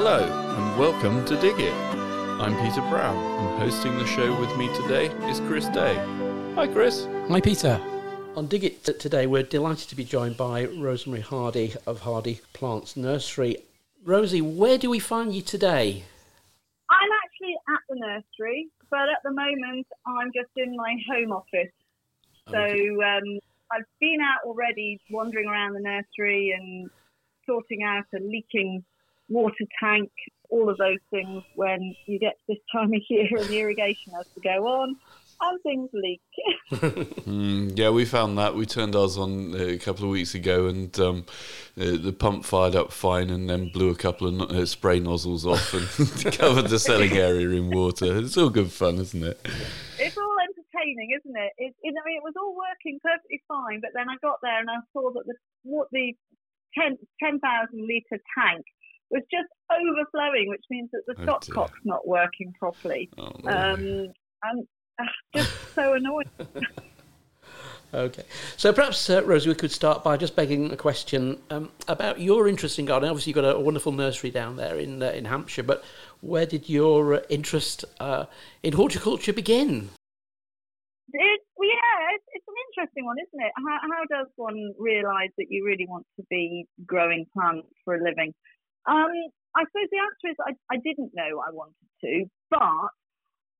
Hello, and welcome to Dig It. I'm Peter Brown, and hosting the show with me today is Chris Day. Hi, Chris. Hi, Peter. On Dig It t- today, we're delighted to be joined by Rosemary Hardy of Hardy Plants Nursery. Rosie, where do we find you today? I'm actually at the nursery, but at the moment I'm just in my home office. So um, I've been out already, wandering around the nursery and sorting out a leaking water tank, all of those things when you get to this time of year and the irrigation has to go on and things leak. Mm, yeah, we found that. We turned ours on uh, a couple of weeks ago, and um, uh, the pump fired up fine, and then blew a couple of no- uh, spray nozzles off and covered the selling area in water. It's all good fun, isn't it? it's all entertaining, isn't it? It, it? I mean, it was all working perfectly fine, but then I got there and I saw that the what the 10 10,000 litre tank was just overflowing, which means that the Oh, stop cock's not working properly. Oh. Um, and uh, just so annoying. Okay. So perhaps, uh, Rosie, we could start by just begging a question um, about your interest in gardening. Obviously, you've got a, wonderful nursery down there in, uh, in Hampshire, but where did your uh, interest uh, in horticulture begin? It, yeah, it's, it's an interesting one, isn't it? How, how does one realise that you really want to be growing plants for a living? Um, I suppose the answer is I, I didn't know I wanted to, but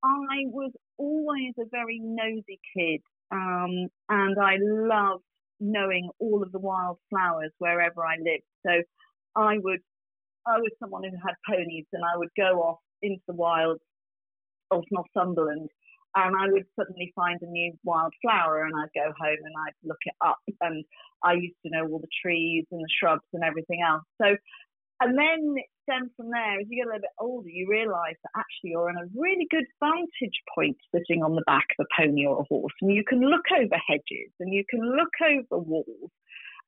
I was always a very nosy kid, um, and I loved knowing all of the wild flowers wherever I lived. So I would, I was someone who had ponies, and I would go off into the wilds of Northumberland and I would suddenly find a new wild flower and I'd go home and I'd look it up and I used to know all the trees and the shrubs and everything else. So and then it stemmed from there. As you get a little bit older, you realise that actually you're in a really good vantage point sitting on the back of a pony or a horse, and you can look over hedges and you can look over walls,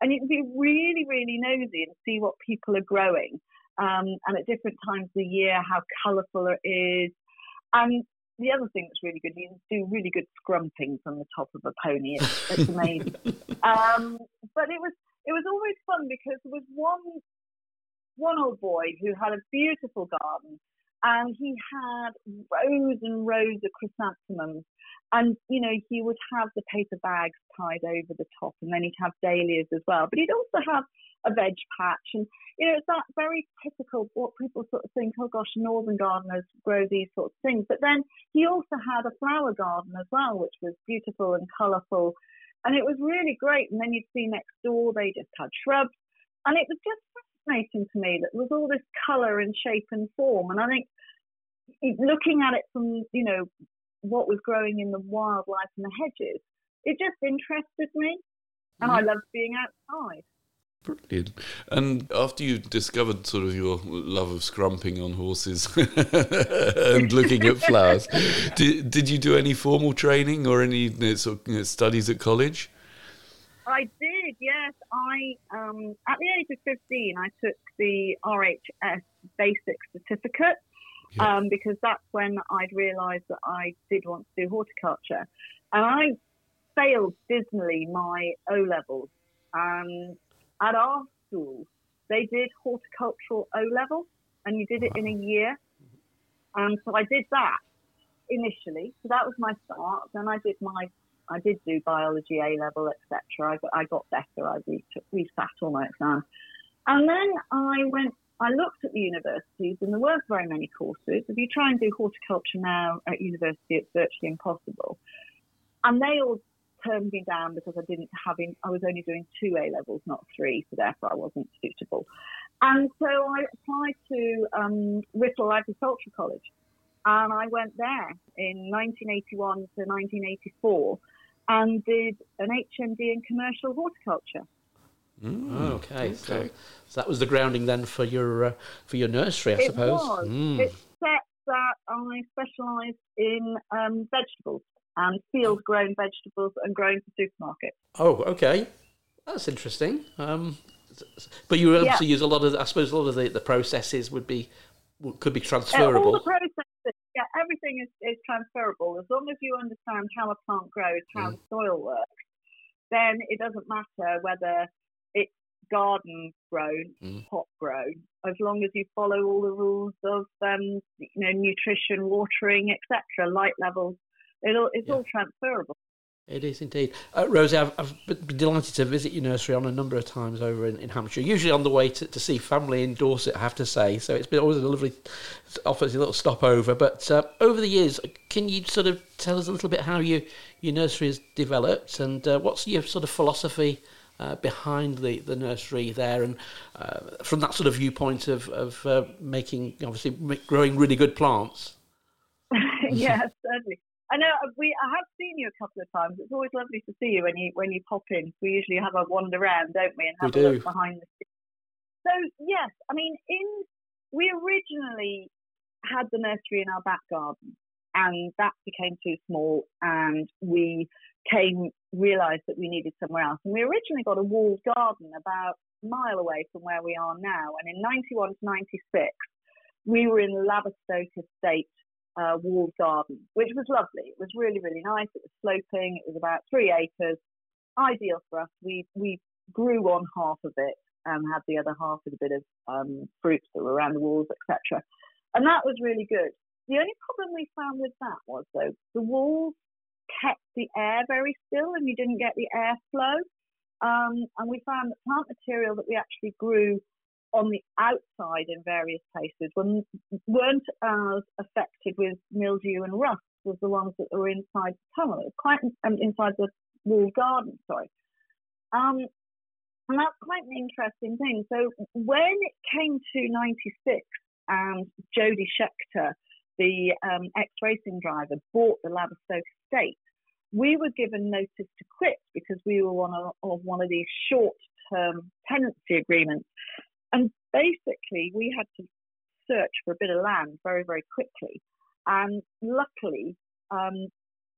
and you can be really, really nosy and see what people are growing, um, and at different times of the year how colourful it is. And the other thing that's really good, you can do really good scrumping from the top of a pony. It's, it's amazing. um, but it was it was always fun because there was one one old boy who had a beautiful garden and he had rows and rows of chrysanthemums. And you know he would have the paper bags tied over the top and then he'd have dahlias as well. But he'd also have a veg patch and you know it's that very typical what people sort of think oh gosh northern gardeners grow these sorts of things. But then he also had a flower garden as well which was beautiful and colourful. And it was really great. And then you'd see next door they just had shrubs. And it was just fascinating to me that there was all this colour and shape and form. And I think looking at it from, you know, what was growing in the wildlife and the hedges, it just interested me. And I mm-hmm. loved being outside. Brilliant. And after you discovered sort of your love of scrumping on horses and looking at flowers, did, did you do any formal training or any sort of, you know, studies at college? I did, yes. I um, at the age of fifteen, I took the RHS basic certificate Yeah. um, because that's when I'd realised that I did want to do horticulture, and I failed dismally my O levels. And at our school, they did horticultural O level, and you did it in a year. And so I did that initially. So that was my start. Then I did my I did do biology A level, etc. I got, I got better. I retook, resat all my exams. And then I went, I looked at the universities and there weren't very many courses. If you try and do horticulture now at university, it's virtually impossible. And they all turned me down because I didn't have, in, I was only doing two A levels, not three, so therefore I wasn't suitable. And so I applied to um, Writtle Agricultural College and I went there in 1981 to 1984 and did an HND in commercial horticulture. Mm, Okay, so, so that was the grounding then for your uh, for your nursery, I it suppose. was. Mm. Except that I specialised in um, vegetables and field grown vegetables and growing for supermarkets. Oh, okay, that's interesting. Um, s- s- but you Yeah. obviously use a lot of, I suppose, a lot of the, the processes would be could be Uh, all transferable. the processes, yeah, everything is, is transferable as long as you understand how a plant grows, how the soil works. Then it doesn't matter whether it's garden grown, mm. pot grown, as long as you follow all the rules of um, you know nutrition, watering, etc., light levels. It'll, it's yeah. all transferable. It is indeed. Uh, Rosie, I've, I've, been delighted to visit your nursery on a number of times over in, in Hampshire, usually on the way to, to see family in Dorset, I have to say. So it's been always a lovely, offers a little stopover. But uh, over the years, can you sort of tell us a little bit how you, your nursery has developed and uh, what's your sort of philosophy uh, behind the, the nursery there and uh, from that sort of viewpoint of, of uh, making, obviously, growing really good plants? yes, certainly. I know uh, we. I have seen you a couple of times. It's always lovely to see you when you when you pop in. We usually have a wander around, don't we, and have we a do. look behind the scenes. So yes, I mean, in we originally had the nursery in our back garden, and that became too small, and we came realised that we needed somewhere else. And we originally got a walled garden about a mile away from where we are now. And in 91 to 96, we were in Laverstoke Estate uh, walled garden, which was lovely. It was really, really nice. It was sloping. It was about three acres, ideal for us. We we grew on half of it and had the other half with a bit of um, fruits that were around the walls, etc. And that was really good. The only problem we found with that was though the walls kept the air very still and you didn't get the airflow. Um, and we found that plant material that we actually grew on the outside in various places weren't as affected with mildew and rust as the ones that were inside the tunnel, quite um, inside the walled garden, sorry. Um, and that's quite an interesting thing. So when it came to 96 and Jody Scheckter, the um, ex-racing driver, bought the Laverstoke estate, we were given notice to quit because we were of one of these short-term tenancy agreements. And basically, we had to search for a bit of land very, very quickly. And luckily, um,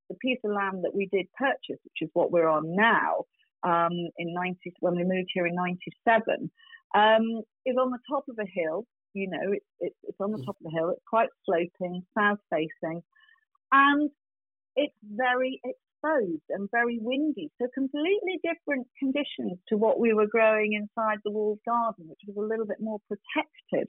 the piece of land that we did purchase, which is what we're on now, um, in 90, when we moved here in 97, um, is on the top of a hill. You know, it's, it's, it's on the mm. top of the hill. It's quite sloping, south facing. And it's very exposed and very windy. So completely different conditions to what we were growing inside the walled garden, which was a little bit more protected.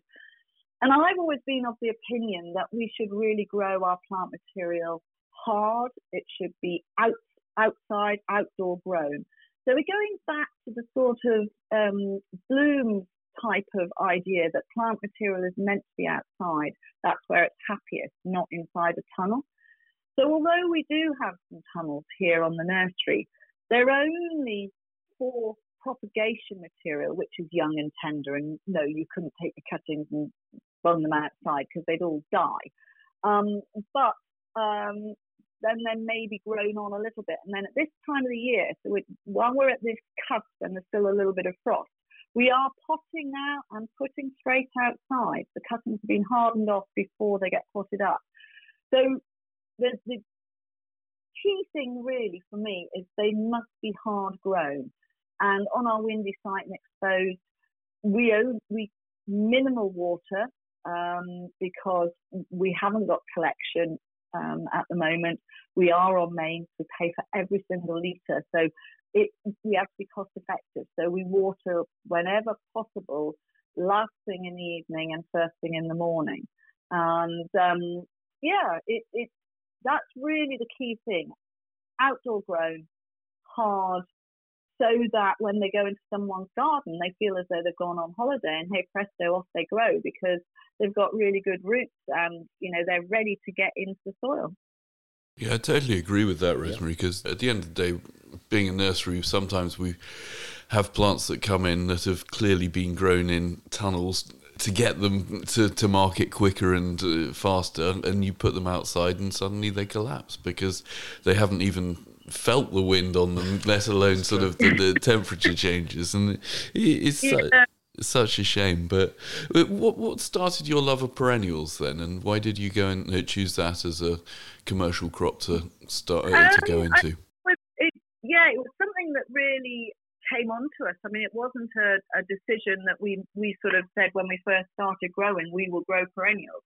And I've always been of the opinion that we should really grow our plant material hard. It should be out, outside, outdoor grown. So we're going back to the sort of um, bloom type of idea that plant material is meant to be outside. That's where it's happiest, not inside a tunnel. So although we do have some tunnels here on the nursery, they're only for propagation material, which is young and tender. And no, you couldn't take the cuttings and run them outside because they'd all die. Um, but um, then may be grown on a little bit. And then at this time of the year, so while we're at this cusp and there's still a little bit of frost, we are potting now and putting straight outside. The cuttings have been hardened off before they get potted up. So the, the key thing really for me is they must be hard grown. And on our windy site and exposed, we own, we minimal water um, because we haven't got collection um, at the moment. We are on mains. We pay for every single litre, so it, we have to be cost effective. So we water whenever possible, last thing in the evening and first thing in the morning. And um, yeah, it, it that's really the key thing. Outdoor grown, hard, so that when they go into someone's garden, they feel as though they've gone on holiday and hey presto, off they grow because they've got really good roots and you know they're ready to get into the soil. Yeah, I totally agree with that, Rosemary. Because at the end of the day, being a nursery, sometimes we have plants that come in that have clearly been grown in tunnels to get them to, to market quicker and uh, faster, and you put them outside, and suddenly they collapse because they haven't even felt the wind on them, let alone sort of the, the temperature changes, and it, it's. Yeah. such a shame, but what what started your love of perennials then, and why did you go and uh, choose that as a commercial crop to start uh, to go into? I, it, yeah, it was something that really came on to us. I mean, it wasn't a, a, decision that we we sort of said when we first started growing, we will grow perennials.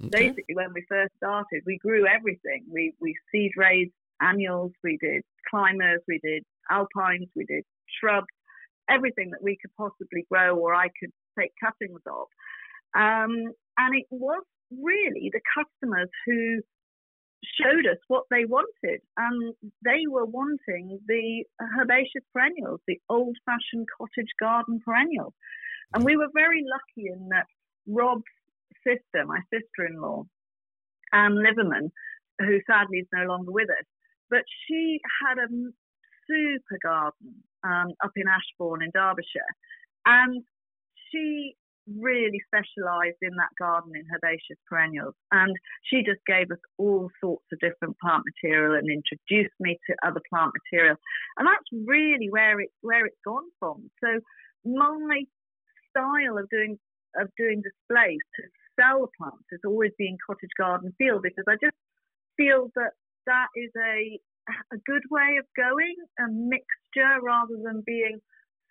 Okay. Basically, when we first started, we grew everything. We we seed raised annuals, we did climbers, we did alpines, we did shrubs, everything that we could possibly grow or I could take cuttings of. Um, and it was really the customers who showed us what they wanted. And they were wanting the herbaceous perennials, the old fashioned cottage garden perennials. And we were very lucky in that Rob's sister, my sister in law, Anne Liverman, who sadly is no longer with us, but she had a super garden um, up in Ashbourne in Derbyshire. And she really specialised in that garden in herbaceous perennials. And she just gave us all sorts of different plant material and introduced me to other plant material. And that's really where it where it's gone from. So my style of doing of doing displays to sell plants has always been cottage garden feel because I just feel that that is a a good way of going, a mixture rather than being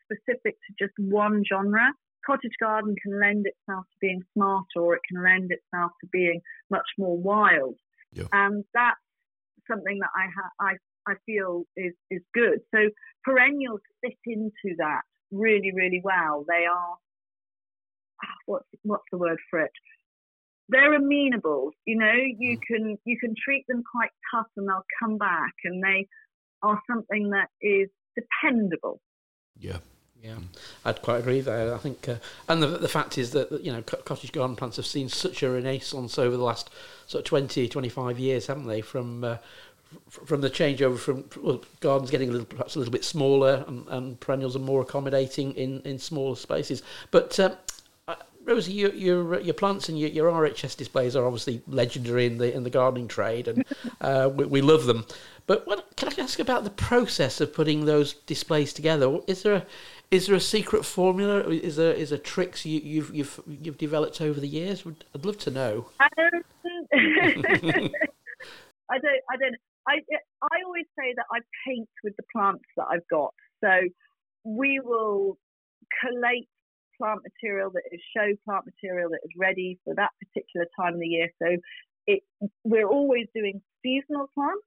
specific to just one genre. Cottage garden can lend itself to being smarter or it can lend itself to being much more wild. Yeah. And that's something that I, ha- I, I feel is, is good. So perennials fit into that really, really well. They are, ah, what's, what's the word for it? they're amenable. You know, you mm. can you can treat them quite tough and they'll come back, and they are something that is dependable. Yeah. Yeah, I'd quite agree there. I think, uh, and the the fact is that you know cottage garden plants have seen such a renaissance over the last sort of 20, 25 years, haven't they? From uh, from the changeover from well, gardens getting a little perhaps a little bit smaller and, and perennials are more accommodating in, in smaller spaces. But um, Rosie, your your, your plants and your, your RHS displays are obviously legendary in the in the gardening trade, and uh, we, we, love them. But what, can I ask about the process of putting those displays together? Is there a is there a secret formula? Is there is there tricks you, you've you've you've developed over the years? I'd love to know. Don't. Um, I don't. I don't. I I always say that I paint with the plants that I've got. So we will collate plant material that is show plant material that is ready for that particular time of the year. So it, we're always doing seasonal plants.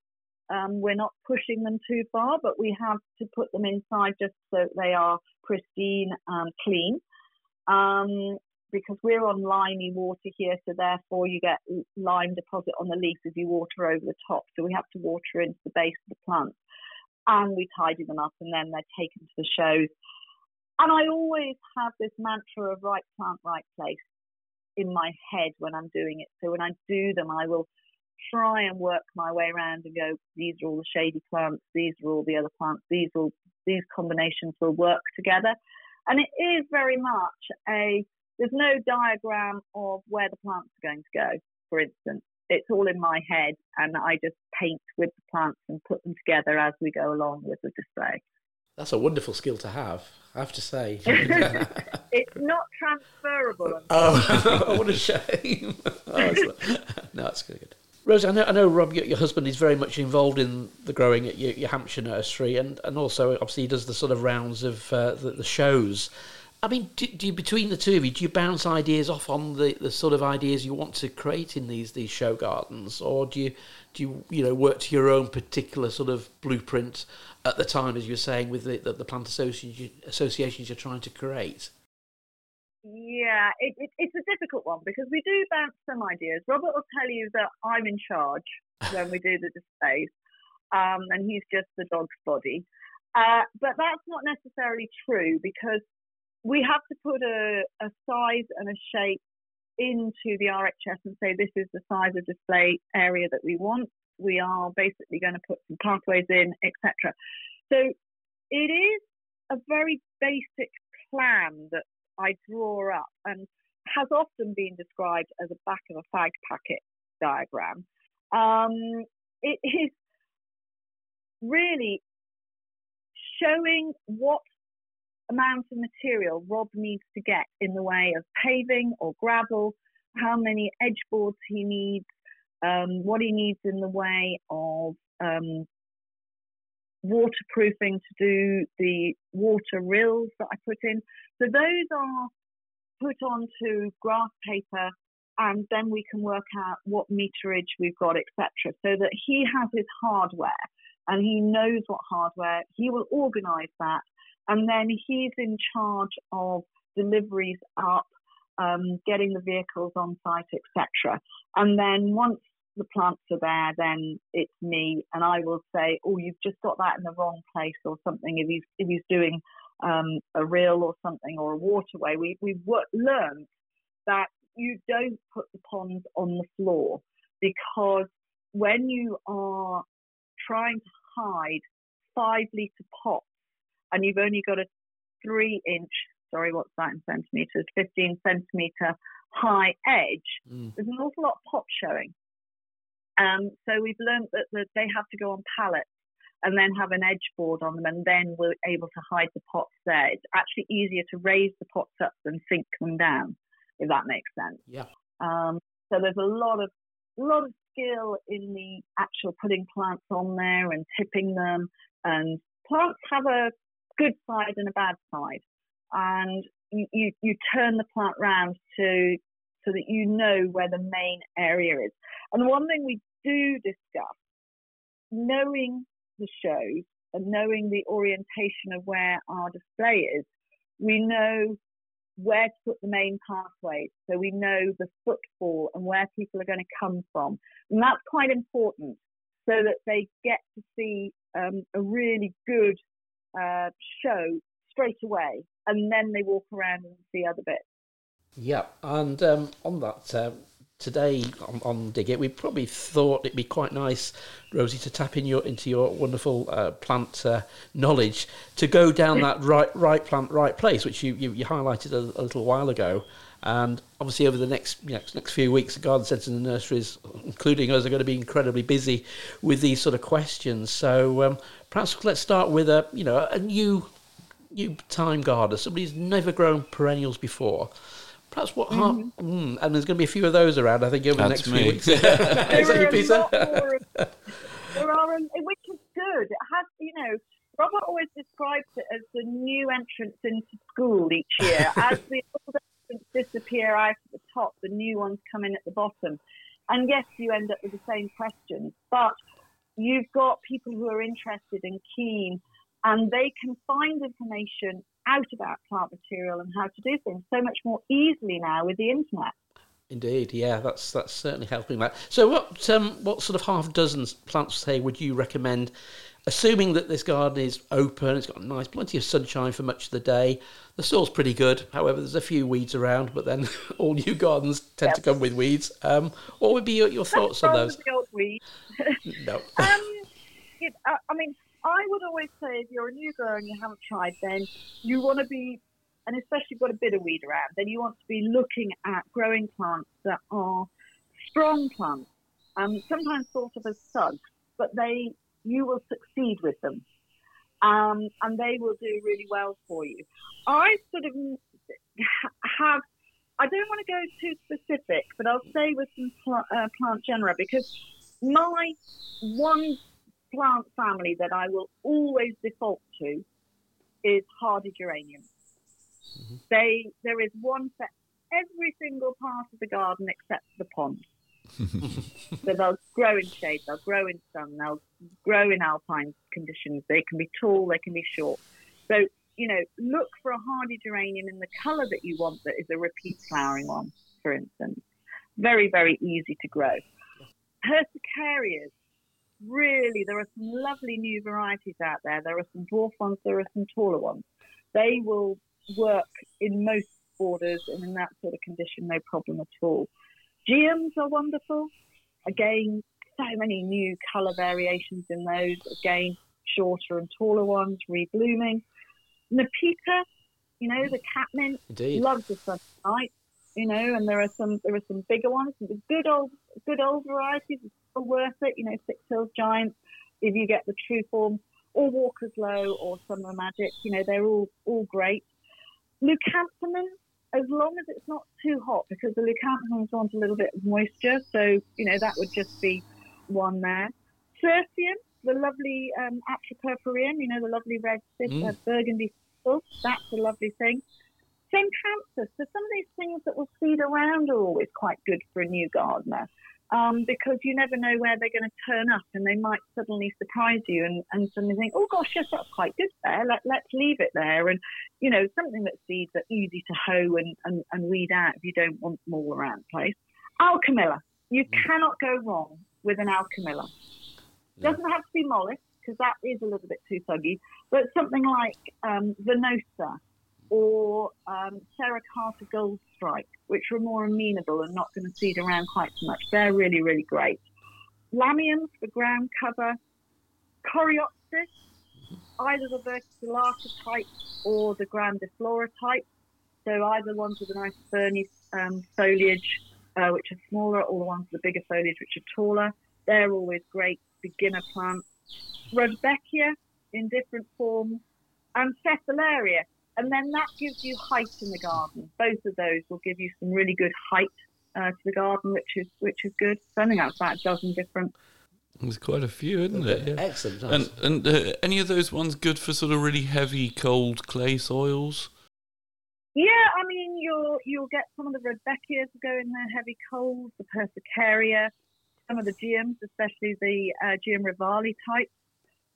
Um, we're not pushing them too far, but we have to put them inside just so they are pristine and clean. Um, because we're on limey water here, so therefore you get lime deposit on the leaf as you water over the top. So we have to water into the base of the plant, and we tidy them up, and then they're taken to the shows. And I always have this mantra of right plant, right place in my head when I'm doing it. So when I do them, I will try and work my way around and go, these are all the shady plants, these are all the other plants, these all these combinations will work together. And it is very much a there's no diagram of where the plants are going to go, for instance. It's all in my head and I just paint with the plants and put them together as we go along with the display. That's a wonderful skill to have, I have to say. it's not transferable. Oh, what a shame. oh, no, that's good. Rose, I know, I know Rob, your, your, husband is very much involved in the growing at your, your Hampshire nursery, and, and also obviously he does the sort of rounds of uh, the, the, shows. I mean, do, do, you, between the two of you, do you bounce ideas off on the, the sort of ideas you want to create in these these show gardens, or do you do you you know work to your own particular sort of blueprint at the time, as you were saying, with the, the, the plant associations you're trying to create? Yeah, it, it, it's a difficult one because we do bounce some ideas. Robert will tell you that I'm in charge when we do the displays, um, and he's just the dog's body. Uh, but that's not necessarily true because we have to put a, a size and a shape into the RHS and say this is the size of display area that we want we are basically going to put some pathways in, etc. So it is a very basic plan that I draw up and has often been described as a back of a fag packet diagram. Um, it is really showing what amount of material Rob needs to get in the way of paving or gravel, how many edge boards he needs, um, what he needs in the way of um, waterproofing to do the water rills that I put in. So those are put onto graph paper and then we can work out what meterage we've got, etc. So that he has his hardware and he knows what hardware, he will organise that and then he's in charge of deliveries up, um, getting the vehicles on site, etc. And then once the plants are there, then it's me, and I will say, "Oh, you've just got that in the wrong place," or something. If he's if he's doing um, a reel or something or a waterway, we we've learned that you don't put the ponds on the floor because when you are trying to hide five litre pots and you've only got a three inch, sorry, what's that in centimetres, 15 centimetre high edge, mm. there's an awful lot of pop showing. Um, so we've learned that, that they have to go on pallets and then have an edge board on them, and then we're able to hide the pots there. It's actually easier to raise the pots up than sink them down, if that makes sense. Yeah. Um, so there's a lot of a lot of skill in the actual putting plants on there and tipping them. And plants have a good side and a bad side, and you, you, you turn the plant round to so that you know where the main area is. And one thing we do discuss, knowing the shows and knowing the orientation of where our display is, we know where to put the main pathways. So we know the footfall and where people are going to come from. And that's quite important so that they get to see um, a really good uh, show straight away. And then they walk around and see other bits. Yeah, and um, on that, uh, today on, on Dig It, we probably thought it'd be quite nice, Rosie, to tap in your into your wonderful uh, plant uh, knowledge to go down that right right plant right place, which you you, you highlighted a, a, little while ago. And obviously, over the next you know, next few weeks, the garden centres and the nurseries, including us, are going to be incredibly busy with these sort of questions. So um, perhaps let's start with a you know a new new time gardener, somebody who's never grown perennials before. Perhaps what mm-hmm. mm, and there's going to be a few of those around. I think over That's the next me. few weeks. there, are Peter? there are, which is good. It has, you know, Robert always describes it as the new entrance into school each year. As the old entrants disappear out at the top, the new ones come in at the bottom. And yes, you end up with the same questions, but you've got people who are interested and keen, and they can find information out about plant material and how to do things so much more easily now with the internet. Indeed, yeah, that's that's certainly helping that. So, what um, what sort of half dozen plants say would you recommend? Assuming that this garden is open, it's got nice, plenty of sunshine for much of the day. The soil's pretty good. However, there's a few weeds around, but then all new gardens tend to come with weeds. Um, what would be your, your thoughts on those? The old weeds. no. um, I mean, I would always say if you're a new grower and you haven't tried, then you want to be, and especially you've got a bit of weed around, then you want to be looking at growing plants that are strong plants, um, sometimes thought of as suds, but they you will succeed with them, um, and they will do really well for you. I sort of have. I don't want to go too specific, but I'll say with some pl- uh, plant genera because my one plant family that I will always default to is hardy geraniums. Mm-hmm. They there is one for every single part of the garden except the pond. so they'll grow in shade, they'll grow in sun, they'll grow in alpine conditions. They can be tall, they can be short. So you know, look for a hardy geranium in the colour that you want that is a repeat flowering one, for instance. Very, very easy to grow. Persicarias really, there are some lovely new varieties out there. There are some dwarf ones, there are some taller ones. They will work in most borders and in that sort of condition, no problem at all. Geums are wonderful. Again, so many new colour variations in those. Again, shorter and taller ones, reblooming. Nepeta, you know, the catmint, Indeed. loves the sunlight, you know, and there are some there are some bigger ones, good old good old varieties are worth it. You know, Six Hills Giants, if you get the true form, or Walker's Low or Summer Magic, you know, they're all all great. Leucanthemum, as long as it's not too hot, because the leucanthemums want a little bit of moisture, so you know that would just be one there. Cirsium, the lovely um, you know, the lovely red mm. uh, burgundy that's a lovely thing. Same Francis, so some of these things that will seed around are always quite good for a new gardener. Um, because you never know where they're going to turn up and they might suddenly surprise you and, and suddenly think, oh gosh, yes, that's quite good there. Let, let's leave it there. And, you know, something that seeds are easy to hoe and, and, and weed out if you don't want them all around the place. Alchemilla. You mm. cannot go wrong with an alchemilla. Yeah. Doesn't have to be mollis because that is a little bit too soggy, but something like um, Venosa or um, sericata Gold Strike, which are more amenable and not going to seed around quite so much. They're really, really great. Lamiums for ground cover, Coreopsis, either the verticillata type or the grandiflora type. So either ones with a nice ferny um, foliage, uh, which are smaller, or the ones with the bigger foliage, which are taller. They're always great beginner plants. Rudbeckia in different forms, and Phacellaria and then that gives you height in the garden. Both of those will give you some really good height uh, to the garden, which is which is good. So I think that's about a dozen different. There's quite a few, isn't it? Yeah. Excellent. And and uh, any of those ones good for sort of really heavy, cold clay soils? Yeah, I mean you'll you'll get some of the Rudbeckias go in there, heavy cold, the Persicaria, some of the Geums, especially the uh, Geum rivale type,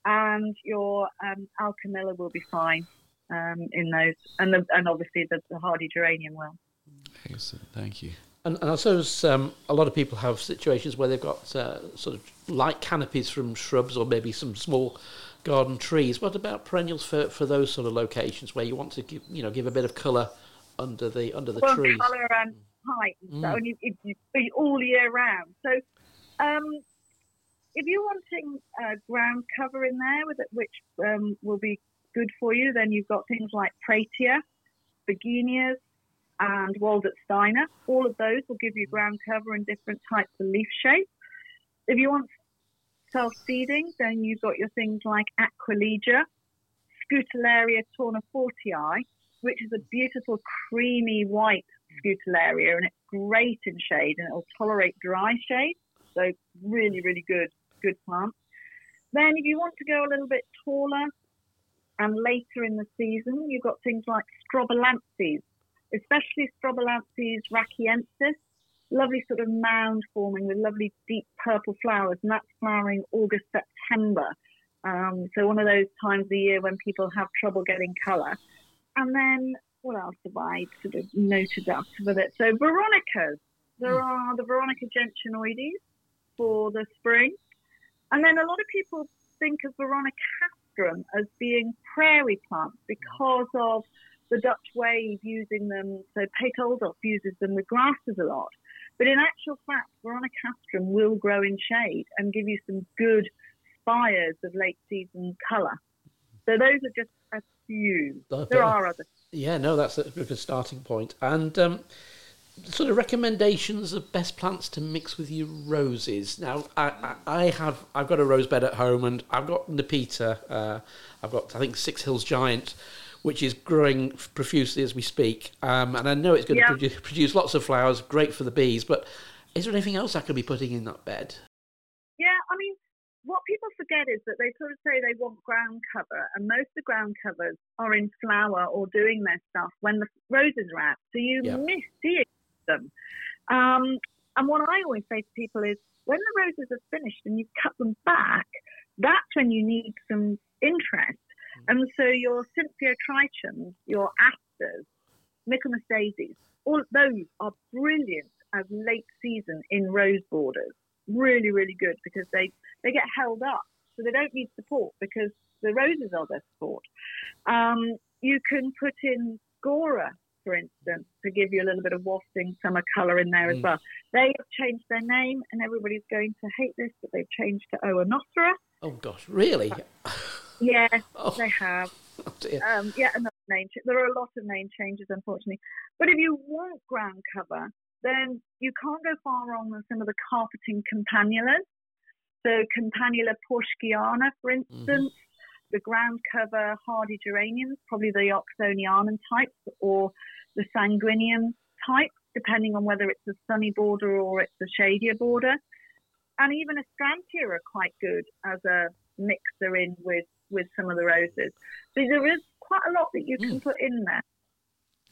and your um, Alchemilla will be fine um, in those, and the, and obviously the, the, hardy geranium will. Excellent, thank you. And, and I suppose um, a lot of people have situations where they've got uh, sort of light canopies from shrubs or maybe some small garden trees. What about perennials for, for those sort of locations where you want to give you know give a bit of colour under the under the well, trees? Colour and height, mm. so and you, you, you, all year round. So. Um, if you're wanting uh, ground cover in there, with it, which um, will be good for you. Then you've got things like Pratea, Bergenias, and Waldsteinia. All of those will give you ground cover and different types of leaf shape. If you want self-seeding, then you've got your things like Aquilegia, Scutellaria tournefortii, which is a beautiful creamy white Scutellaria, and it's great in shade and it'll tolerate dry shade. So really, really good, good plant. Then if you want to go a little bit taller, and later in the season, you've got things like strobilanthes, especially strobilanthes rankanensis, lovely sort of mound forming with lovely deep purple flowers, and that's flowering August, September. Um, so one of those times of the year when people have trouble getting colour. And then what else have I sort of noted up with it? So Veronicas. There hmm. are the Veronica gentianoides for the spring. And then a lot of people think of Veronica spectrum as being prairie plants because of the Dutch wave using them. So Piet Oudolf uses them with grasses a lot. But in actual fact, Veronicastrum will grow in shade and give you some good spires of late season colour. So those are just a few. There are others. Yeah, no, that's a good starting point. And um, sort of recommendations of best plants to mix with your roses. Now, I, I, I have I've got a rose bed at home, and I've got Nepeta. Uh, I've got I think Six Hills Giant, which is growing profusely as we speak. Um, and I know it's going yeah. to produce, produce lots of flowers, great for the bees. But is there anything else I could be putting in that bed? Yeah, I mean, what people forget is that they sort of say they want ground cover, and most of the ground covers are in flower or doing their stuff when the roses are out. So you yeah. miss seeing them. Um, and what I always say to people is when the roses are finished and you cut them back, that's when you need some interest. Mm. And so your Symphyotrichum your asters, Michaelmas daisies, all those are brilliant as late season in rose borders. Really, really good because they, they get held up. So they don't need support because the roses are their support. Um, you can put in Gaura for instance, to give you a little bit of wafting summer colour in there mm. as well. They have changed their name, and everybody's going to hate this, but they've changed to Oenothera. Oh gosh, really? yeah, oh. they have. Oh, um, yeah, another name. There are a lot of name changes, unfortunately. But if you want ground cover, then you can't go far wrong with some of the carpeting campanulas. So Campanula poscharskyana, for mm-hmm. instance, mm-hmm. The ground cover hardy geraniums, probably the Oxonianum types, or the sanguineum type, depending on whether it's a sunny border or it's a shadier border. And even Astrantia are quite good as a mixer in with, with some of the roses. So there is quite a lot that you can mm. put in there.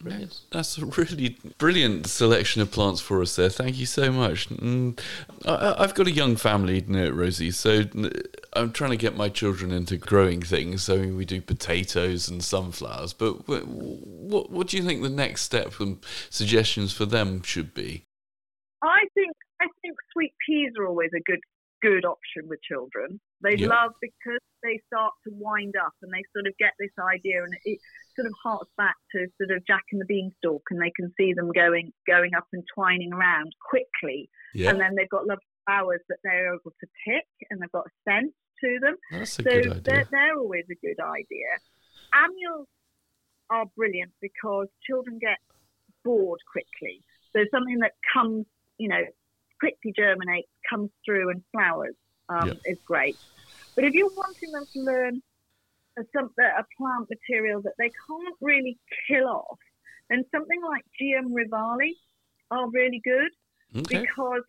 Brilliant. That's a really brilliant selection of plants for us there. Thank you so much. Mm, I, I've got a young family, Rosie, so I'm trying to get my children into growing things. So we do potatoes and sunflowers. But what, what do you think the next step and suggestions for them should be? I think I think sweet peas are always a good good option with children. They yeah. love because they start to wind up and they sort of get this idea and it sort of harks back to sort of Jack and the Beanstalk and they can see them going going up and twining around quickly. Yeah. And then they've got lovely flowers that they're able to pick and they've got a scent to them. That's a so good idea. They're, they're always a good idea. Annuals are brilliant because children get bored quickly. So something that comes, you know, quickly germinates, comes through and flowers um, yeah. is great. But if you're wanting them to learn a, something, uh, a plant material that they can't really kill off, And something like Geum rivale are really good okay. because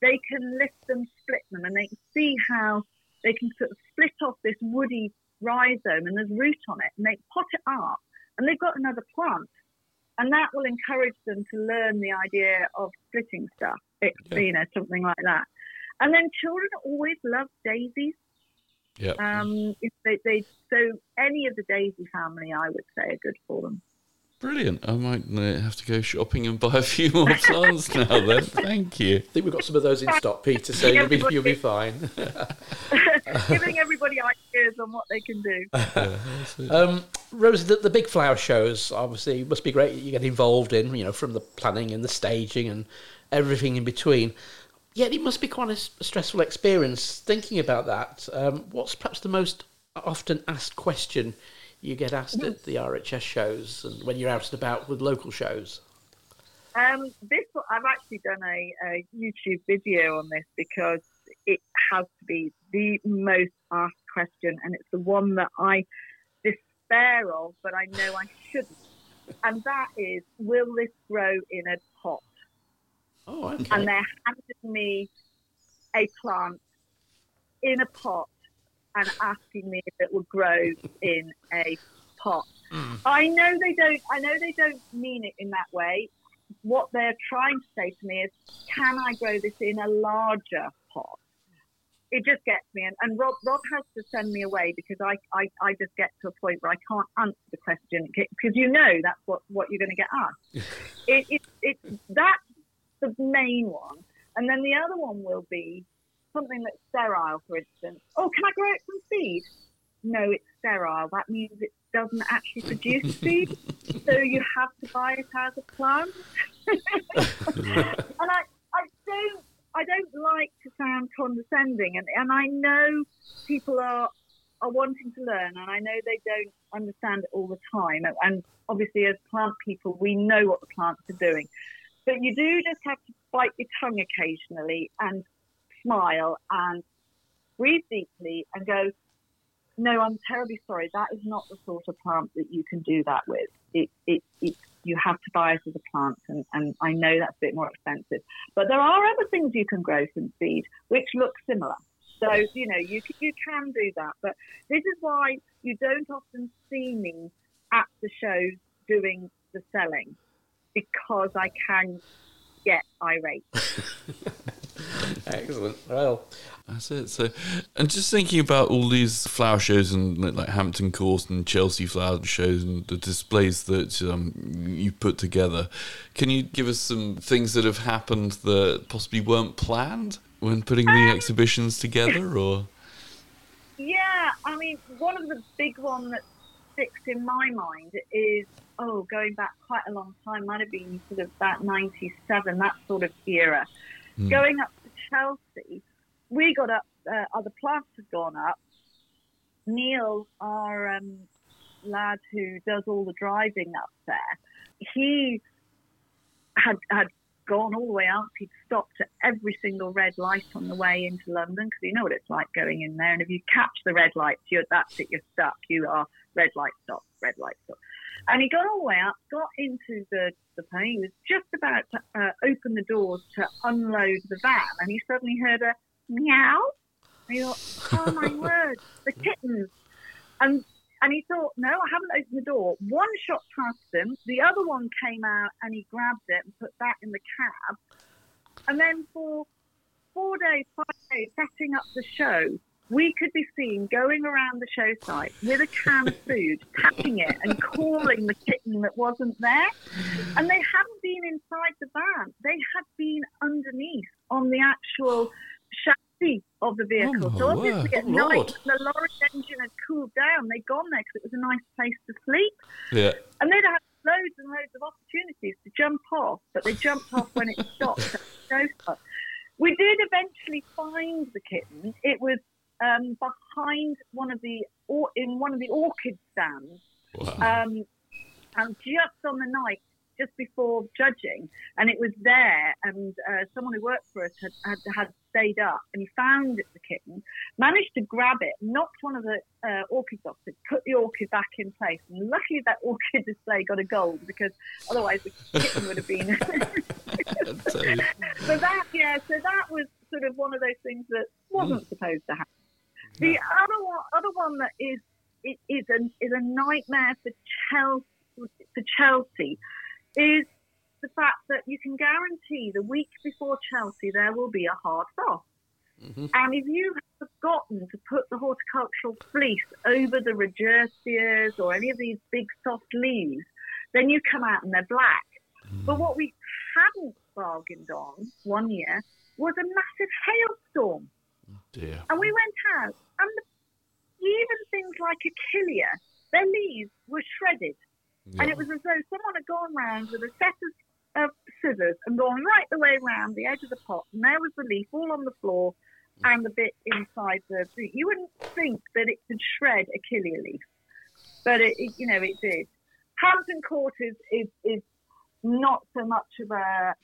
they can lift them, split them, and they can see how they can sort of split off this woody rhizome and there's root on it, and they pot it up, and they've got another plant and that will encourage them to learn the idea of splitting stuff, it, yeah. you know, something like that. And then children always love daisies. Yeah. Um, they, they, so any of the daisy family, I would say, are good for them. Brilliant. I might uh, have to go shopping and buy a few more plants now then. Thank you. I think we've got some of those in stock, Peter, so you'll be, you'll be fine. Giving everybody ideas on what they can do. um, Rose, the, the, big flower shows obviously must be great you get involved in, you know, from the planning and the staging and everything in between. Yet it must be quite a stressful experience thinking about that. Um, what's perhaps the most often asked question you get asked mm-hmm. at the RHS shows and when you're out and about with local shows? Um, this I've actually done a, a, YouTube video on this because it has to be the most asked question, and it's the one that I despair of, but I know I shouldn't. And that is, will this grow in a pot? Oh, okay. And they're handing me a plant in a pot and asking me if it will grow in a pot. Mm. I know they don't. I know they don't mean it in that way. What they're trying to say to me is, can I grow this in a larger pot? It just gets me, and, and Rob Rob has to send me away because I, I, I just get to a point where I can't answer the question because you know that's what, what you're going to get asked. it, it, it, that's the main one, and then the other one will be, something that's sterile, for instance. Oh, can I grow it from seed? No, it's sterile. That means it doesn't actually produce seed, so you have to buy it as a plant. and I, I don't, I don't like to sound condescending, and, and I know people are are wanting to learn, and I know they don't understand it all the time. And obviously, as plant people, we know what the plants are doing, but you do just have to bite your tongue occasionally and smile and breathe deeply and go, no, I'm terribly sorry. That is not the sort of plant that you can do that with. It, it, it, you have to buy it as a plant, and, and I know that's a bit more expensive. But there are other things you can grow from seed which look similar. So, you know, you you can do that. But this is why you don't often see me at the shows doing the selling because I can get irate. Excellent. Well, that's it. So, and just thinking about all these flower shows and like Hampton Court and Chelsea flower shows and the displays that um, you put together, can you give us some things that have happened that possibly weren't planned when putting the um, exhibitions together, or? Yeah, I mean, one of the big ones that sticks in my mind is oh, going back quite a long time, might have been sort of about '97, that sort of era. Mm. Going up to Chelsea, we got up, uh, other plants had gone up. Neil, our um, lad who does all the driving up there, he had, had gone all the way up. He'd stopped at every single red light on the way into London because you know what it's like going in there. And if you catch the red lights, you're, that's it, you're stuck. You are red light stop, red light stop. And he got all the way up, got into the, the plane. He was just about to uh, open the doors to unload the van, and he suddenly heard a meow. And he thought, oh my word, the kittens. And And he thought, no, I haven't opened the door. One shot past him. The other one came out and he grabbed it and put that in the cab. And then for four days, five days, setting up the show, we could be seen going around the show site with a can of food, tapping it and calling the kitten that wasn't there. And they hadn't been inside the van, they had been underneath on the actual chassis of the oh vehicle. Oh, so obviously at Oh, night, Lord. the lorry engine had cooled down, they'd gone there because it was a nice place to sleep. Yeah. And they'd had loads and loads of opportunities to jump off, but they jumped off when it stopped. at the show we did eventually find the kitten. It was um, behind one of the or in one of the orchid stands, Wow. um, and just on the night, just before judging, and it was there. And uh, someone who worked for us had, had had stayed up, and he found the kitten, managed to grab it, knocked one of the uh, orchids off, it, put the orchid back in place, and luckily that orchid display got a gold because otherwise the kitten would have been. So, so that yeah, so that was sort of one of those things that wasn't supposed to happen. The other one, other one that is is a is a nightmare for Chelsea for Chelsea is the fact that you can guarantee the week before Chelsea there will be a hard frost. Mm-hmm. And if you have forgotten to put the horticultural fleece over the Rodgersias or any of these big soft leaves, then you come out and they're black. Mm. But what we hadn't bargained on one year was a massive hailstorm. Dear. And we went out, and the, even things like Achillea, their leaves were shredded. And it was as though someone had gone round with a set of, of scissors and gone right the way round the edge of the pot, and there was the leaf all on the floor and the bit inside the. You wouldn't think that it could shred Achillea leaf, but it, it you know, it did. Hampton Court is, is, is not so much of a,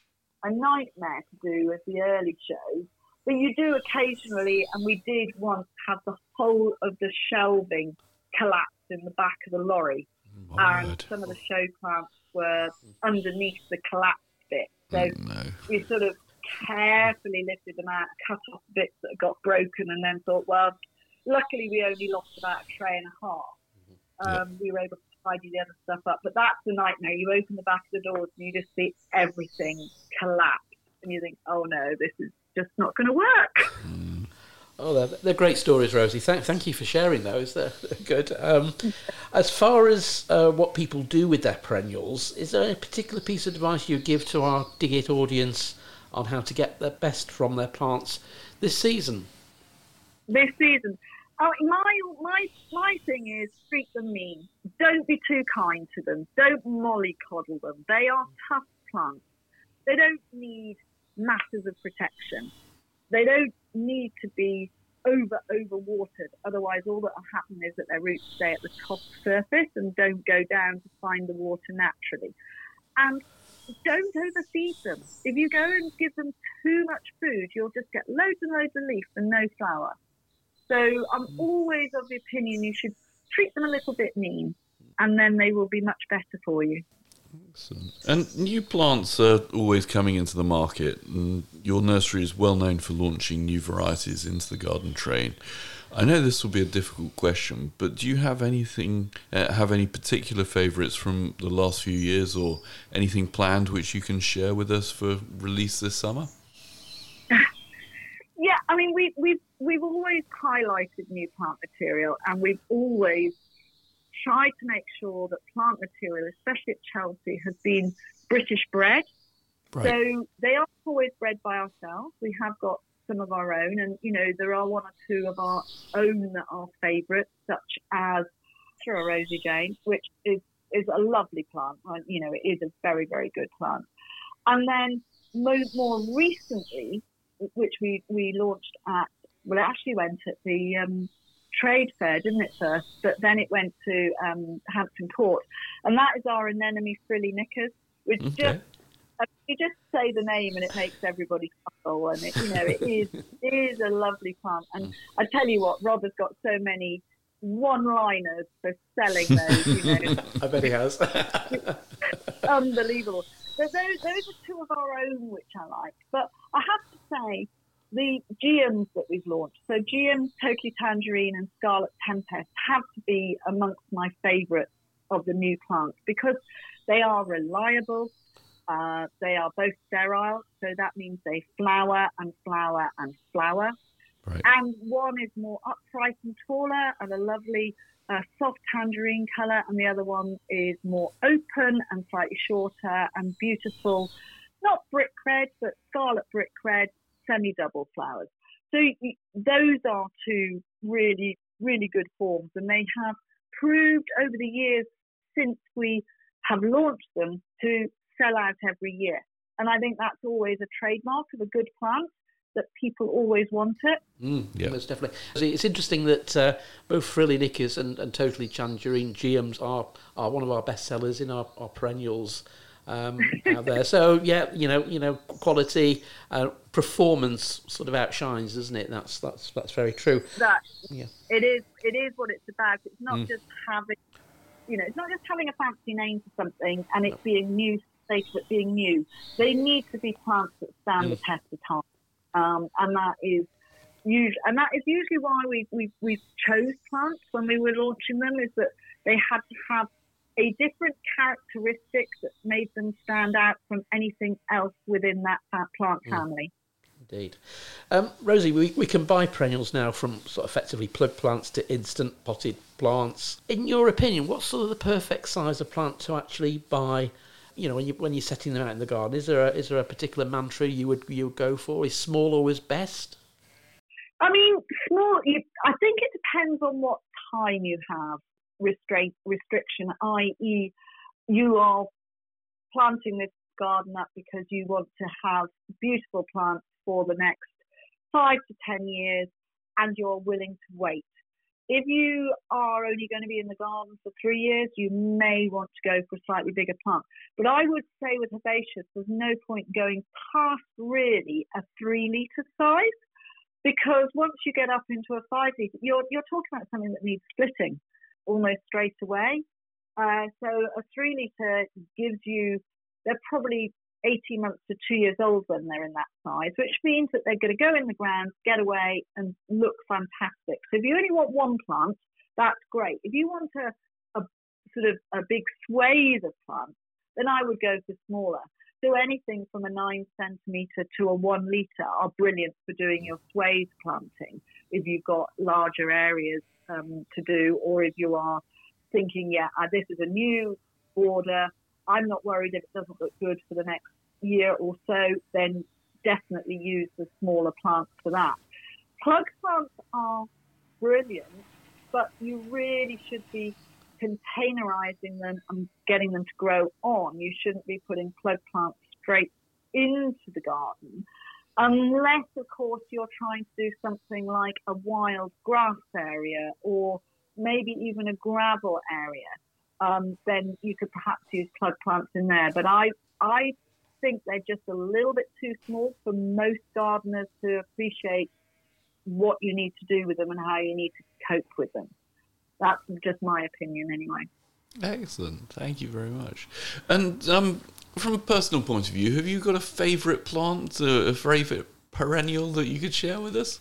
a nightmare to do as the early shows, but you do occasionally, and we did once have the whole of the shelving collapse in the back of the lorry and some of the show plants were underneath the collapsed bit. So Oh, no. we sort of carefully lifted them out, cut off bits that got broken, and then thought, well, luckily we only lost about a tray and a half. Um, We were able to tidy the other stuff up, but that's the nightmare. You open the back of the doors and you just see everything collapse, and you think, oh no, this is just not going to work. Oh, they're, they're great stories, Rosie. Thank, thank you for sharing those. They're, they're good. Um, as far as uh, what people do with their perennials, is there a particular piece of advice you give to our Dig It audience on how to get the best from their plants this season? this season. Oh, my my my thing is treat them mean. Don't be too kind to them. Don't mollycoddle them. They are tough plants. They don't need masses of protection. They don't need to be over over watered. Otherwise, all that will happen is that their roots stay at the top surface and don't go down to find the water naturally. And don't overfeed them. If you go and give them too much food, you'll just get loads and loads of leaf and no flower. So I'm mm. always of the opinion you should treat them a little bit mean, and then they will be much better for you. Excellent. And new plants are always coming into the market, and your nursery is well known for launching new varieties into the garden trade. I know this will be a difficult question, but do you have anything, uh, have any particular favourites from the last few years, or anything planned which you can share with us for release this summer? Yeah, I mean we we've we've always highlighted new plant material, and we've always tried to make sure that plant material, especially at Chelsea, has been British bred. So they are always bred by ourselves. We have got some of our own, and you know there are one or two of our own that are favourites, such as Through Rosie Jane, which is is a lovely plant. You know, it is a very very good plant. And then more, more recently, which we we launched at well, it actually went at the um, trade fair, didn't it first? But then it went to um, Hampton Court, and that is our anemone frilly knickers, which Okay. just you just say the name and it makes everybody chuckle, and it, you know it is it is a lovely plant. And I tell you what, Rob has got so many one-liners for selling those. You know, I bet he has. unbelievable. So those those are two of our own which I like. But I have to say, the geums that we've launched. So geum, totally tangerine, and scarlet tempest have to be amongst my favourites of the new plants because they are reliable. Uh, they are both sterile, so that means they flower and flower and flower. Right. And one is more upright and taller and a lovely uh, soft tangerine colour, and the other one is more open and slightly shorter and beautiful. Not brick red, but scarlet brick red, semi double flowers. So those are two really, really good forms, and they have proved over the years since we have launched them to sell out every year. And I think that's always a trademark of a good plant that people always want it. Mm, yeah, most definitely. It's interesting that uh, both Frilly Knickers and, and Totally Tangerine geums are, are one of our best sellers in our, our perennials um, out there. So yeah, you know, you know, quality, uh, performance sort of outshines, doesn't it? That's that's that's very true. That yeah, it is. It is what it's about. It's not mm. just having, you know, it's not just having a fancy name for something and it being new. Sake of it being new, they need to be plants that stand mm. the test of time, um, and that is usually, and that is usually why we we we chose plants when we were launching them. Is that they had to have a different characteristic that made them stand out from anything else within that plant mm. family. Indeed. Um, Rosie, we, we can buy perennials now from sort of effectively plug plants to instant potted plants. In your opinion, what's sort of the perfect size of plant to actually buy? You know, when you when you're setting them out in the garden, is there a, is there a particular mantra you would you would go for? Is small always best? I mean, small. You, I think it depends on what time you have restraint restriction, i.e., you are planting this garden up because you want to have beautiful plants for the next five to ten years, and you're willing to wait. If you are only going to be in the garden for three years, you may want to go for a slightly bigger plant. But I would say with herbaceous, there's no point going past really a three litre size because once you get up into a five litre, you're, you're talking about something that needs splitting almost straight away. Uh, so a three litre gives you, they're probably 18 months to two years old when they're in that size, which means that they're going to go in the ground, get away, and look fantastic. So if you only want one plant, that's great. If you want a, a sort of a big swathe of plants, then I would go for smaller. So anything from a nine centimetre to a one litre are brilliant for doing your swathe planting if you've got larger areas um, to do, or if you are thinking, yeah, uh, this is a new border, I'm not worried if it doesn't look good for the next year or so, then definitely use the smaller plants for that. Plug plants are brilliant, but you really should be containerizing them and getting them to grow on. You shouldn't be putting plug plants straight into the garden unless, of course, you're trying to do something like a wild grass area or maybe even a gravel area. Um, then you could perhaps use plug plants in there. But I, I think they're just a little bit too small for most gardeners to appreciate what you need to do with them and how you need to cope with them. That's just my opinion, anyway. Excellent. Thank you very much. And um, from a personal point of view, have you got a favourite plant, a, a favourite perennial that you could share with us?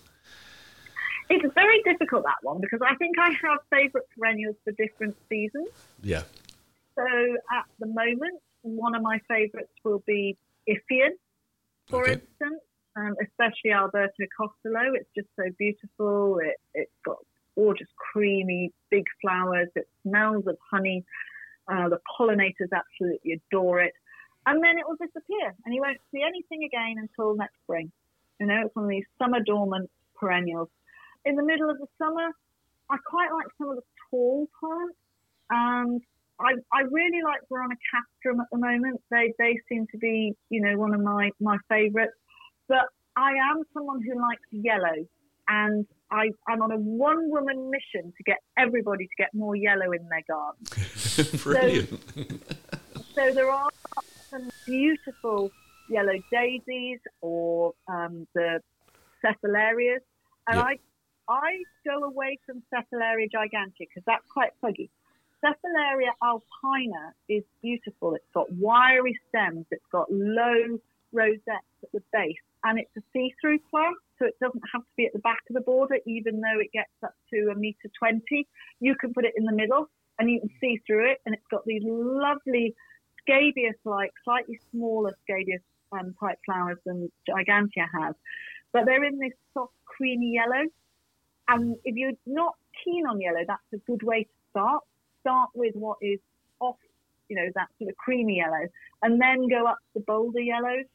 It's very difficult that one because I think I have favourite perennials for different seasons. Yeah. So at the moment, one of my favourites will be Ipheion, for okay. instance, um, especially Alberto Castillo. It's just so beautiful. It, it's got gorgeous, creamy, big flowers. It smells of honey. Uh, the pollinators absolutely adore it and then it will disappear, and you won't see anything again until next spring. You know, it's one of these summer dormant perennials. In the middle of the summer, I quite like some of the tall plants, and I, I really like Veronicastrum at the moment. They they seem to be, you know, one of my my favourites. But I am someone who likes yellow, and I, I'm on a one woman mission to get everybody to get more yellow in their garden. Brilliant. So, so there are some beautiful yellow daisies or um, the Cephalarias. And I, I go away from Cephalaria gigantea because that's quite fuggy. Cephalaria alpina is beautiful. It's got wiry stems. It's got low rosettes at the base. And it's a see-through plant, so it doesn't have to be at the back of the border, even though it gets up to a meter twenty. You can put it in the middle, and you can see through it, and it's got these lovely scabious-like, slightly smaller scabious um, type flowers than Gigantea has, but they're in this soft creamy yellow. And if you're not keen on yellow, that's a good way to start. Start with what is off, you know, that sort of creamy yellow, and then go up to bolder yellows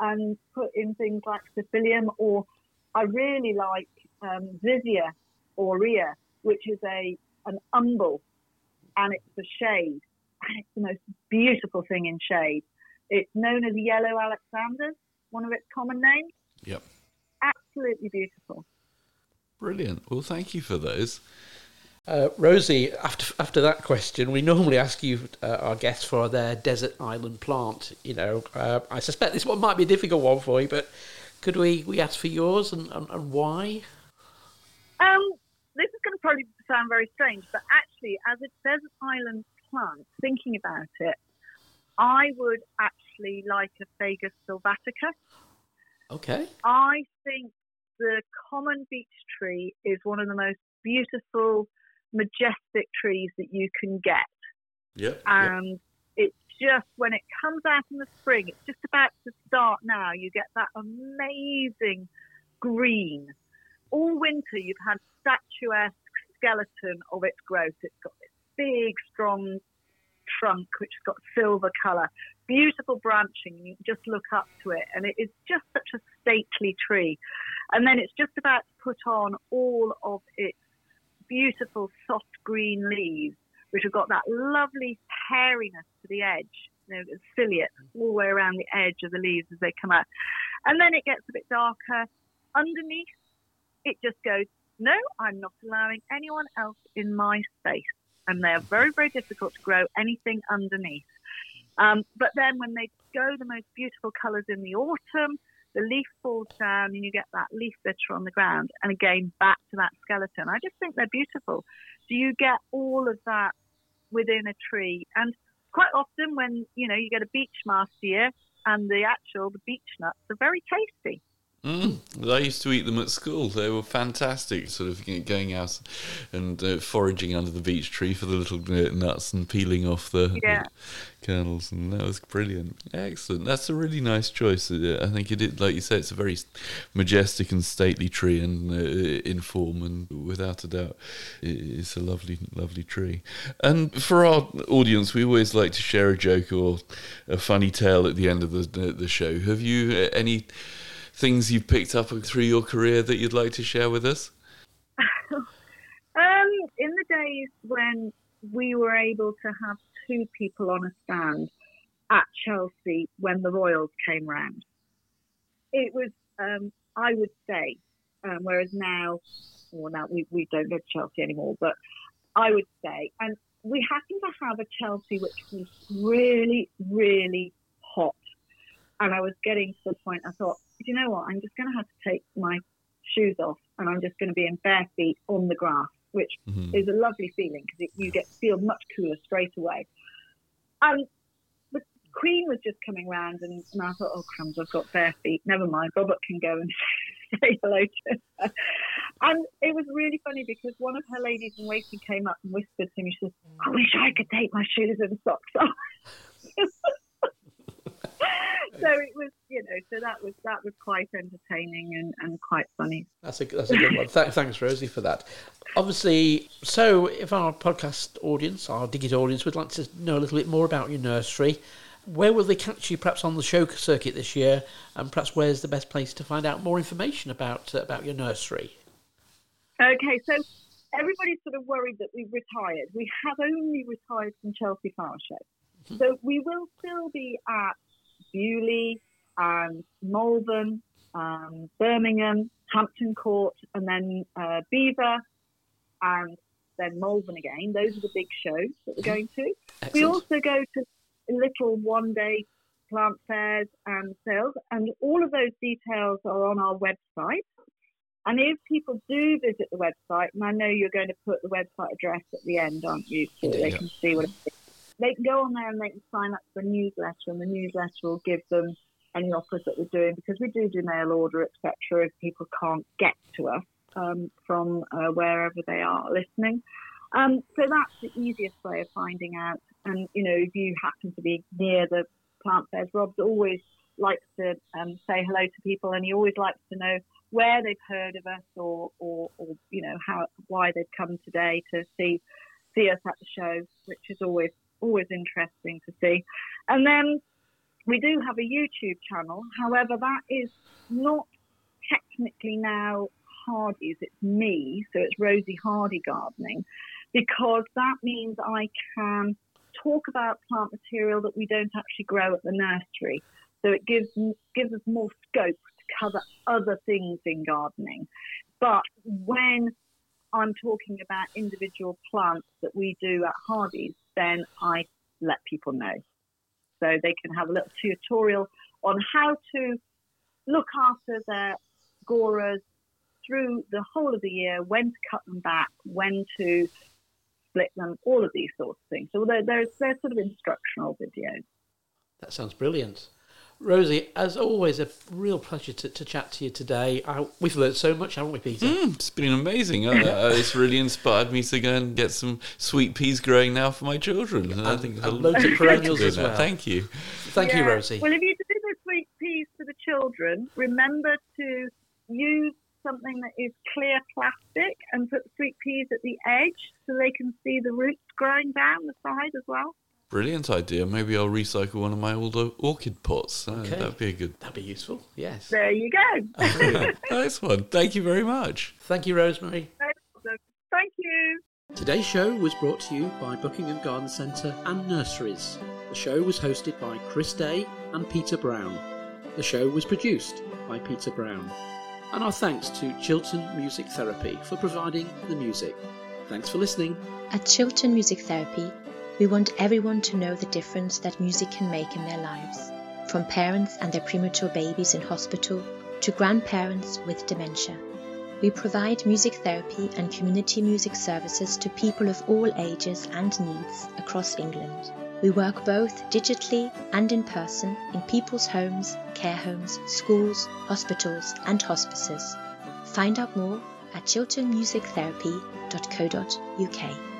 and put in things like Psephylium, or I really like um, Zizia aurea, which is a an umbel, and it's a shade, and it's the most beautiful thing in shade. It's known as yellow Alexander, one of its common names. Yep. Absolutely beautiful. Brilliant. Well, thank you for those. Uh, Rosie, after after that question, we normally ask you uh, our guests for their desert island plant. You know, uh, I suspect this one might be a difficult one for you, but could we, we ask for yours and, and, and why? Um, this is going to probably sound very strange, but actually, as a desert island plant, thinking about it, I would actually like a Fagus sylvatica. Okay. I think the common beech tree is one of the most beautiful, majestic trees that you can get. Yep. And it's just when it comes out in the spring, it's just about to start now, you get that amazing green. All winter, you've had statuesque skeleton of its growth. It's got this big, strong trunk, which has got silver colour, beautiful branching. You just look up to it, and it is just such a stately tree. And then it's just about to put on all of its beautiful soft green leaves, which have got that lovely hairiness to the edge, you know, ciliate all the way around the edge of the leaves as they come out. And then it gets a bit darker. Underneath, it just goes, no, I'm not allowing anyone else in my space. And they are very, very difficult to grow anything underneath. Um, but then when they go the most beautiful colours in the autumn, the leaf falls down and you get that leaf litter on the ground. And again, back to that skeleton. I just think they're beautiful. So you get all of that within a tree. And quite often when, you know, you get a beech mast year and the actual, the beech nuts are very tasty. Mm. I used to eat them at school. They were fantastic, sort of going out and uh, foraging under the beech tree for the little uh, nuts and peeling off the, Yeah. kernels, and that was brilliant. Excellent. That's a really nice choice. Uh, I think it, is, like you say, it's a very majestic and stately tree, and uh, in form, and without a doubt, it's a lovely, lovely tree. And for our audience, we always like to share a joke or a funny tale at the end of the the, the show. Have you uh, any? Things you've picked up through your career that you'd like to share with us? Um, in the days when we were able to have two people on a stand at Chelsea when the Royals came round, it was, um, I would say, um, whereas now, well, now we, we don't go to Chelsea anymore, but I would say, and we happened to have a Chelsea which was really, really hot. And I was getting to the point, I thought, you know what, I'm just going to have to take my shoes off and I'm just going to be in bare feet on the grass, which Mhm. is a lovely feeling because you get feel much cooler straight away. And the Queen was just coming round, and, and I thought, oh crumbs, I've got bare feet. Never mind, Robert can go and say hello to her. And it was really funny because one of her ladies in waiting came up and whispered to me, she says, I wish I could take my shoes and socks off. so it was, you know, so that was that was quite entertaining and, and quite funny. That's a that's a good one. Th- thanks, Rosie, for that. Obviously, so if our podcast audience, our Dig It audience, would like to know a little bit more about your nursery, where will they catch you? Perhaps on the show circuit this year, and perhaps where's the best place to find out more information about uh, about your nursery? Okay, so everybody's sort of worried that we've retired. We have only retired from Chelsea Flower Show. So we will still be at Bewley and Malvern, um, Birmingham, Hampton Court, and then uh, Beaver, and then Malvern again. Those are the big shows that we're going to. We also go to little one day plant fairs and sales, and all of those details are on our website. And if people do visit the website, and I know you're going to put the website address at the end, aren't you, so that they Yeah. can see what it is. They can go on there and they can sign up for a newsletter, and the newsletter will give them any offers that we're doing because we do do mail order, etc. If people can't get to us um, from uh, wherever they are listening. Um, so that's the easiest way of finding out. And you know, if you happen to be near the plant fairs, Rob's always likes to um, say hello to people, and he always likes to know where they've heard of us or, or, or you know how why they've come today to see see us at the show, which is always always interesting to see. And then we do have a YouTube channel. However, that is not technically now Hardy's. It's me, so it's Rosie Hardy Gardening, because that means I can talk about plant material that we don't actually grow at the nursery. So it gives gives us more scope to cover other things in gardening. But when I'm talking about individual plants that we do at Hardy's, then I let people know. So they can have a little tutorial on how to look after their gauras through the whole of the year, when to cut them back, when to split them, all of these sorts of things. So they're, they're, they're sort of instructional videos. That sounds brilliant. Rosie, as always, a real pleasure to, to chat to you today. I, we've learned so much, haven't we, Peter? Mm, it's been amazing. Uh, it's really inspired me to go and get some sweet peas growing now for my children. And, I think and loads of perennials as well. Thank you. Thank yeah. you, Rosie. Well, if you do the sweet peas for the children, remember to use something that is clear plastic and put sweet peas at the edge so they can see the roots growing down the side as well. Brilliant idea. Maybe I'll recycle one of my old orchid pots. Uh, okay. That'd be a good. That'd be useful. Yes. There you go. nice one. Thank you very much. Thank you, Rosemary. Thank you. Today's show was brought to you by Buckingham Garden Centre and Nurseries. The show was hosted by Chris Day and Peter Brown. The show was produced by Peter Brown. And our thanks to Chiltern Music Therapy for providing the music. Thanks for listening. At Chiltern Music Therapy, we want everyone to know the difference that music can make in their lives, from parents and their premature babies in hospital to grandparents with dementia. We provide music therapy and community music services to people of all ages and needs across England. We work both digitally and in person in people's homes, care homes, schools, hospitals, and hospices. Find out more at chilternmusictherapy.co.uk.